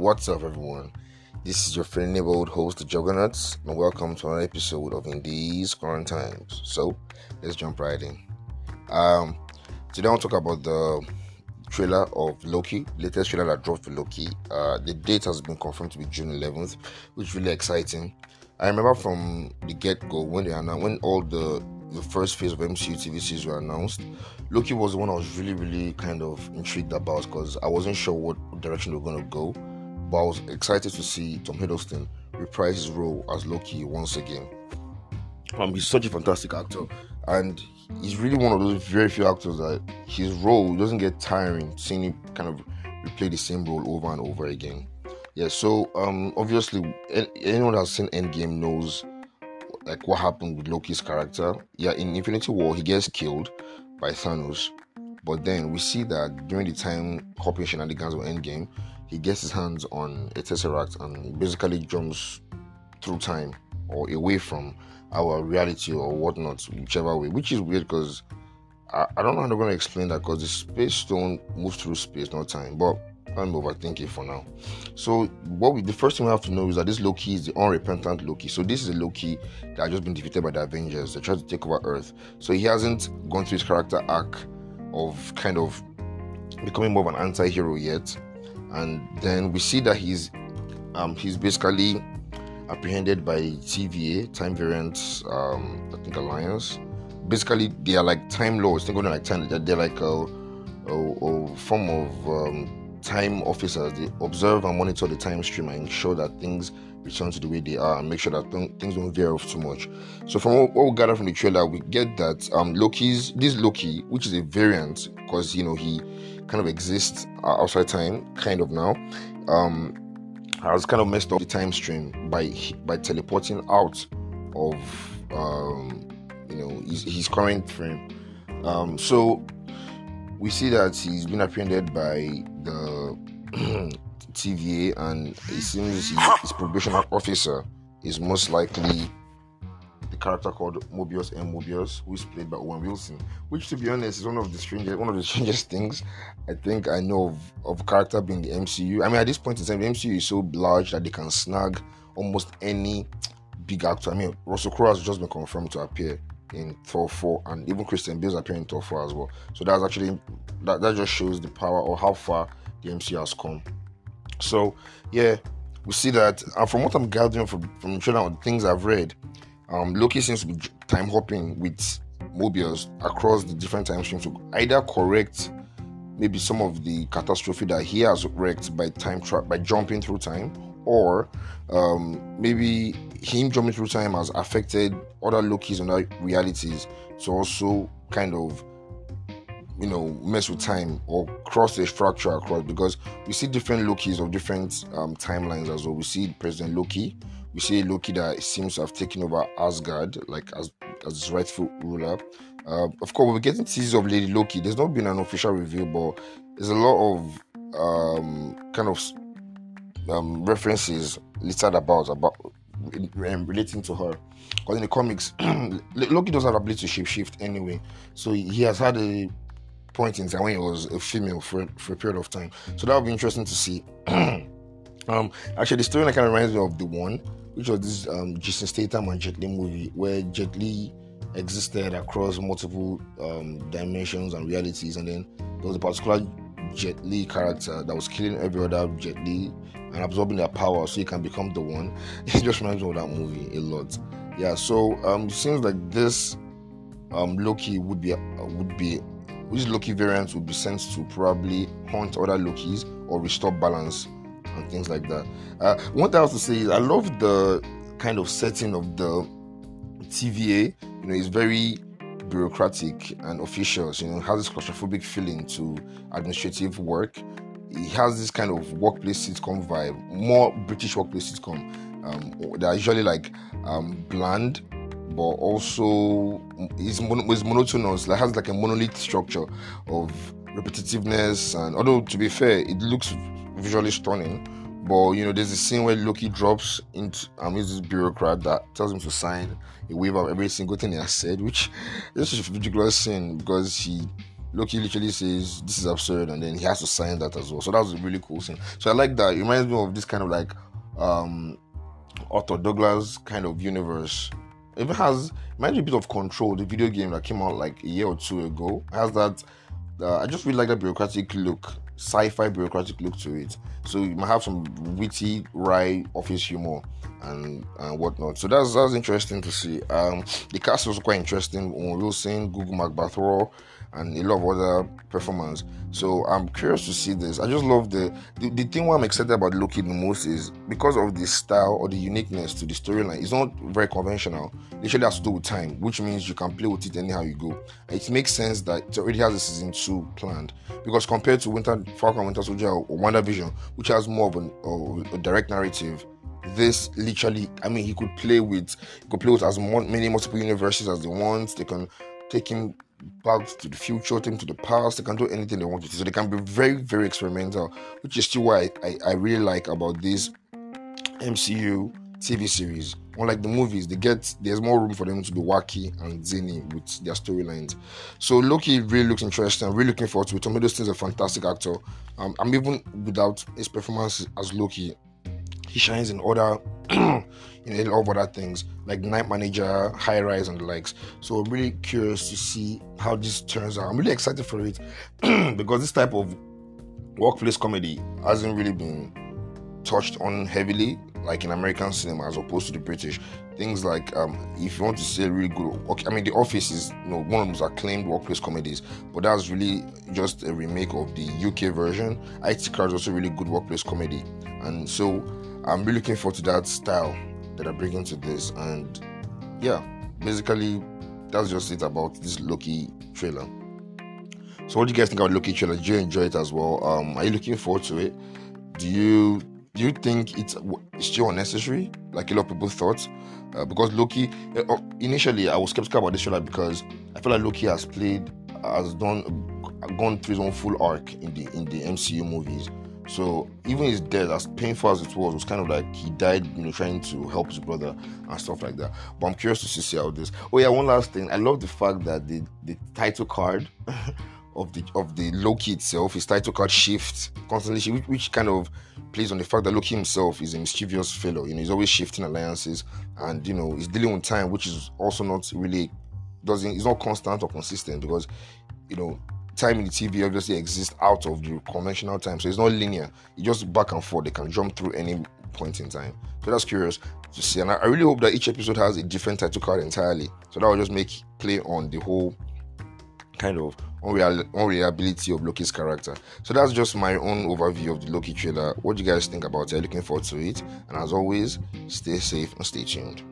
what's up, everyone? This is your friendly neighborhood host, the Juggernauts, and welcome to another episode of In These Current Times. So, let's jump right in. Um, today I want to talk about the trailer of Loki, latest trailer that dropped for Loki. Uh, the date has been confirmed to be June 11th, which is really exciting. I remember from the get-go when they announced, when all the the first phase of MCU TV series were announced, Loki was the one I was really, really kind of intrigued about because I wasn't sure what direction they were going to go. But I was excited to see Tom Hiddleston reprise his role as Loki once again. Um, he's such a fantastic actor, and he's really one of those very few actors that his role doesn't get tiring seeing him kind of replay the same role over and over again. Yeah, so um, obviously, anyone that's seen Endgame knows like what happened with Loki's character. Yeah, in Infinity War, he gets killed by Thanos, but then we see that during the time hopping shenanigans of Endgame, he gets his hands on a Tesseract and basically jumps through time or away from our reality or whatnot, whichever way, which is weird because I, I don't know how they're going to explain that because the space stone moves through space, not time. But I'm overthinking for now. So what we the first thing we have to know is that this Loki is the unrepentant Loki. So this is a Loki that has just been defeated by the Avengers. They tried to take over Earth. So he hasn't gone through his character arc of kind of becoming more of an anti-hero yet. And then we see that he's um he's basically apprehended by TVA, Time Variant um I think Alliance. Basically they are like time laws, they're going to like time they're like a, a, a form of um, time officers they observe and monitor the time stream and ensure that things return to the way they are and make sure that things don't veer off too much. So from what, we gather from the trailer, we get that um Loki's this Loki, which is a variant because you know he kind of exists outside time, kind of now, um, has kind of messed up the time stream by by teleporting out of um, you know his, his current frame. Um, so we see that he's been apprehended by the TVA, and it seems his, probation officer is most likely the character called Mobius M. Mobius, who is played by Owen Wilson. Which, to be honest, is one of the strangest, one of the strangest things I think I know of, of character being the MCU. I mean, at this point in time, the MCU is so large that they can snag almost any big actor. I mean, Russell Crowe has just been confirmed to appear in Thor 4 and even Christian Bale's appearing in Thor 4 as well. So that's actually that, that just shows the power or how far the MCU has come. So yeah, we see that and from what I'm gathering from, from the trailer things I've read, um, Loki seems to be time hopping with Mobius across the different time streams to either correct maybe some of the catastrophe that he has wrecked by time tra- by jumping through time or um, maybe him jumping through time has affected other Lokis and other realities to also kind of you know mess with time or cross the structure across because we see different Lokis of different um, timelines as well. We see President Loki, we see Loki that seems to have taken over Asgard like as as his rightful ruler. Uh, of course, we're getting teasers of Lady Loki. There's not been an official reveal, but there's a lot of um, kind of um, references listed about about um, relating to her. Because in the comics, Loki doesn't have ability to shapeshift anyway, so he has had a point in time when he was a female for, for a period of time. So that would be interesting to see. um, actually, the story that kind of reminds me of the one, which was this um, Jason Statham and Jet Li movie, where Jet Li existed across multiple um, dimensions and realities, and then there was a particular Jet Li character that was killing every other Jet Li and absorbing their power so he can become the one. It just reminds me of that movie a lot. Yeah, so um, seems like this um, Loki would be uh, would be which Loki variant would be sent to probably hunt other Lokis or restore balance and things like that. Uh, one thing I have to say is I love the kind of setting of the TVA. You know, it's very bureaucratic and officials. You know, has this claustrophobic feeling to administrative work. It has this kind of workplace sitcom vibe, more British workplace sitcom. Um, they're usually like um, bland, but also is, mon- is monotonous. Like has like a monolith structure of repetitiveness, and although to be fair, it looks visually stunning. But you know, there's a scene where Loki drops into um, he's this bureaucrat that tells him to sign a waiver of every single thing he has said, which this is a ridiculous scene because he Loki literally says this is absurd, and then he has to sign that as well. So that was a really cool scene. So I like that. It reminds me of this kind of like um Arthur Douglas kind of universe. It has reminds me a bit of Control, the video game that came out like a year or two ago. It has that. Uh, I just really like that bureaucratic look, sci-fi bureaucratic look to it. So you might have some witty, wry office humor and and whatnot. So that's that's interesting to see. Um, the cast was quite interesting. Owen Wilson, Gugu Mbatha-Raw, and a lot of other performance. So I'm curious to see this. I just love the, the the thing why I'm excited about Loki the most is because of the style or the uniqueness to the storyline. It's not very conventional. It literally has to do with time, which means you can play with it anyhow you go. It makes sense that it already has a season two planned because compared to Winter Falcon, Winter Soldier, or WandaVision, which has more of an, a direct narrative this literally i mean he could play with he could play with as many multiple universes as they want they can take him back to the future, take him to the past. They can do anything they want to. So they can be very, very experimental, which is still why I, I, really like about this MCU TV series. Unlike the movies, they get there's more room for them to be wacky and zany with their storylines. So Loki really looks interesting. I'm really looking forward to it. Tom Hiddleston's a fantastic actor. Um, I'm even without his performance as Loki, he shines in other in a lot of other things like Night Manager, High Rise, and the likes. So I'm really curious to see how this turns out. I'm really excited for it because this type of workplace comedy hasn't really been touched on heavily like in American cinema as opposed to the British. Things like um, if you want to say really good, okay, I mean The Office is you know one of those acclaimed workplace comedies, but that's really just a remake of the UK version. IT Crowd is also really good workplace comedy, and so I'm really looking forward to that style that I bring into this. And yeah, basically, that's just it about this Loki trailer. So, what do you guys think about Loki trailer? Did you enjoy it as well? Um, are you looking forward to it? Do you do you think it's still unnecessary, like a lot of people thought? Uh, because Loki, uh, initially, I was skeptical about this trailer because I feel like Loki has played, has done, gone through his own full arc in the in the MCU movies. So even his death, as painful as it was, was kind of like he died, you know, trying to help his brother and stuff like that. But I'm curious to see how this. Oh yeah, one last thing. I love the fact that the the title card of the of the Loki itself, his title card shifts constantly, which, kind of plays on the fact that Loki himself is a mischievous fellow. You know, he's always shifting alliances, and you know, he's dealing with time, which is also not really doesn't. It's not constant or consistent because you know time in the TV obviously exists out of the conventional time, so it's not linear. It's just back and forth. They can jump through any point in time. So that's curious to see, and I, I really hope that each episode has a different title card entirely. So that will just make play on the whole kind of unreal, unreliability of Loki's character. So that's just my own overview of the Loki trailer. What do you guys think about it? Looking forward to it, and as always, stay safe and stay tuned.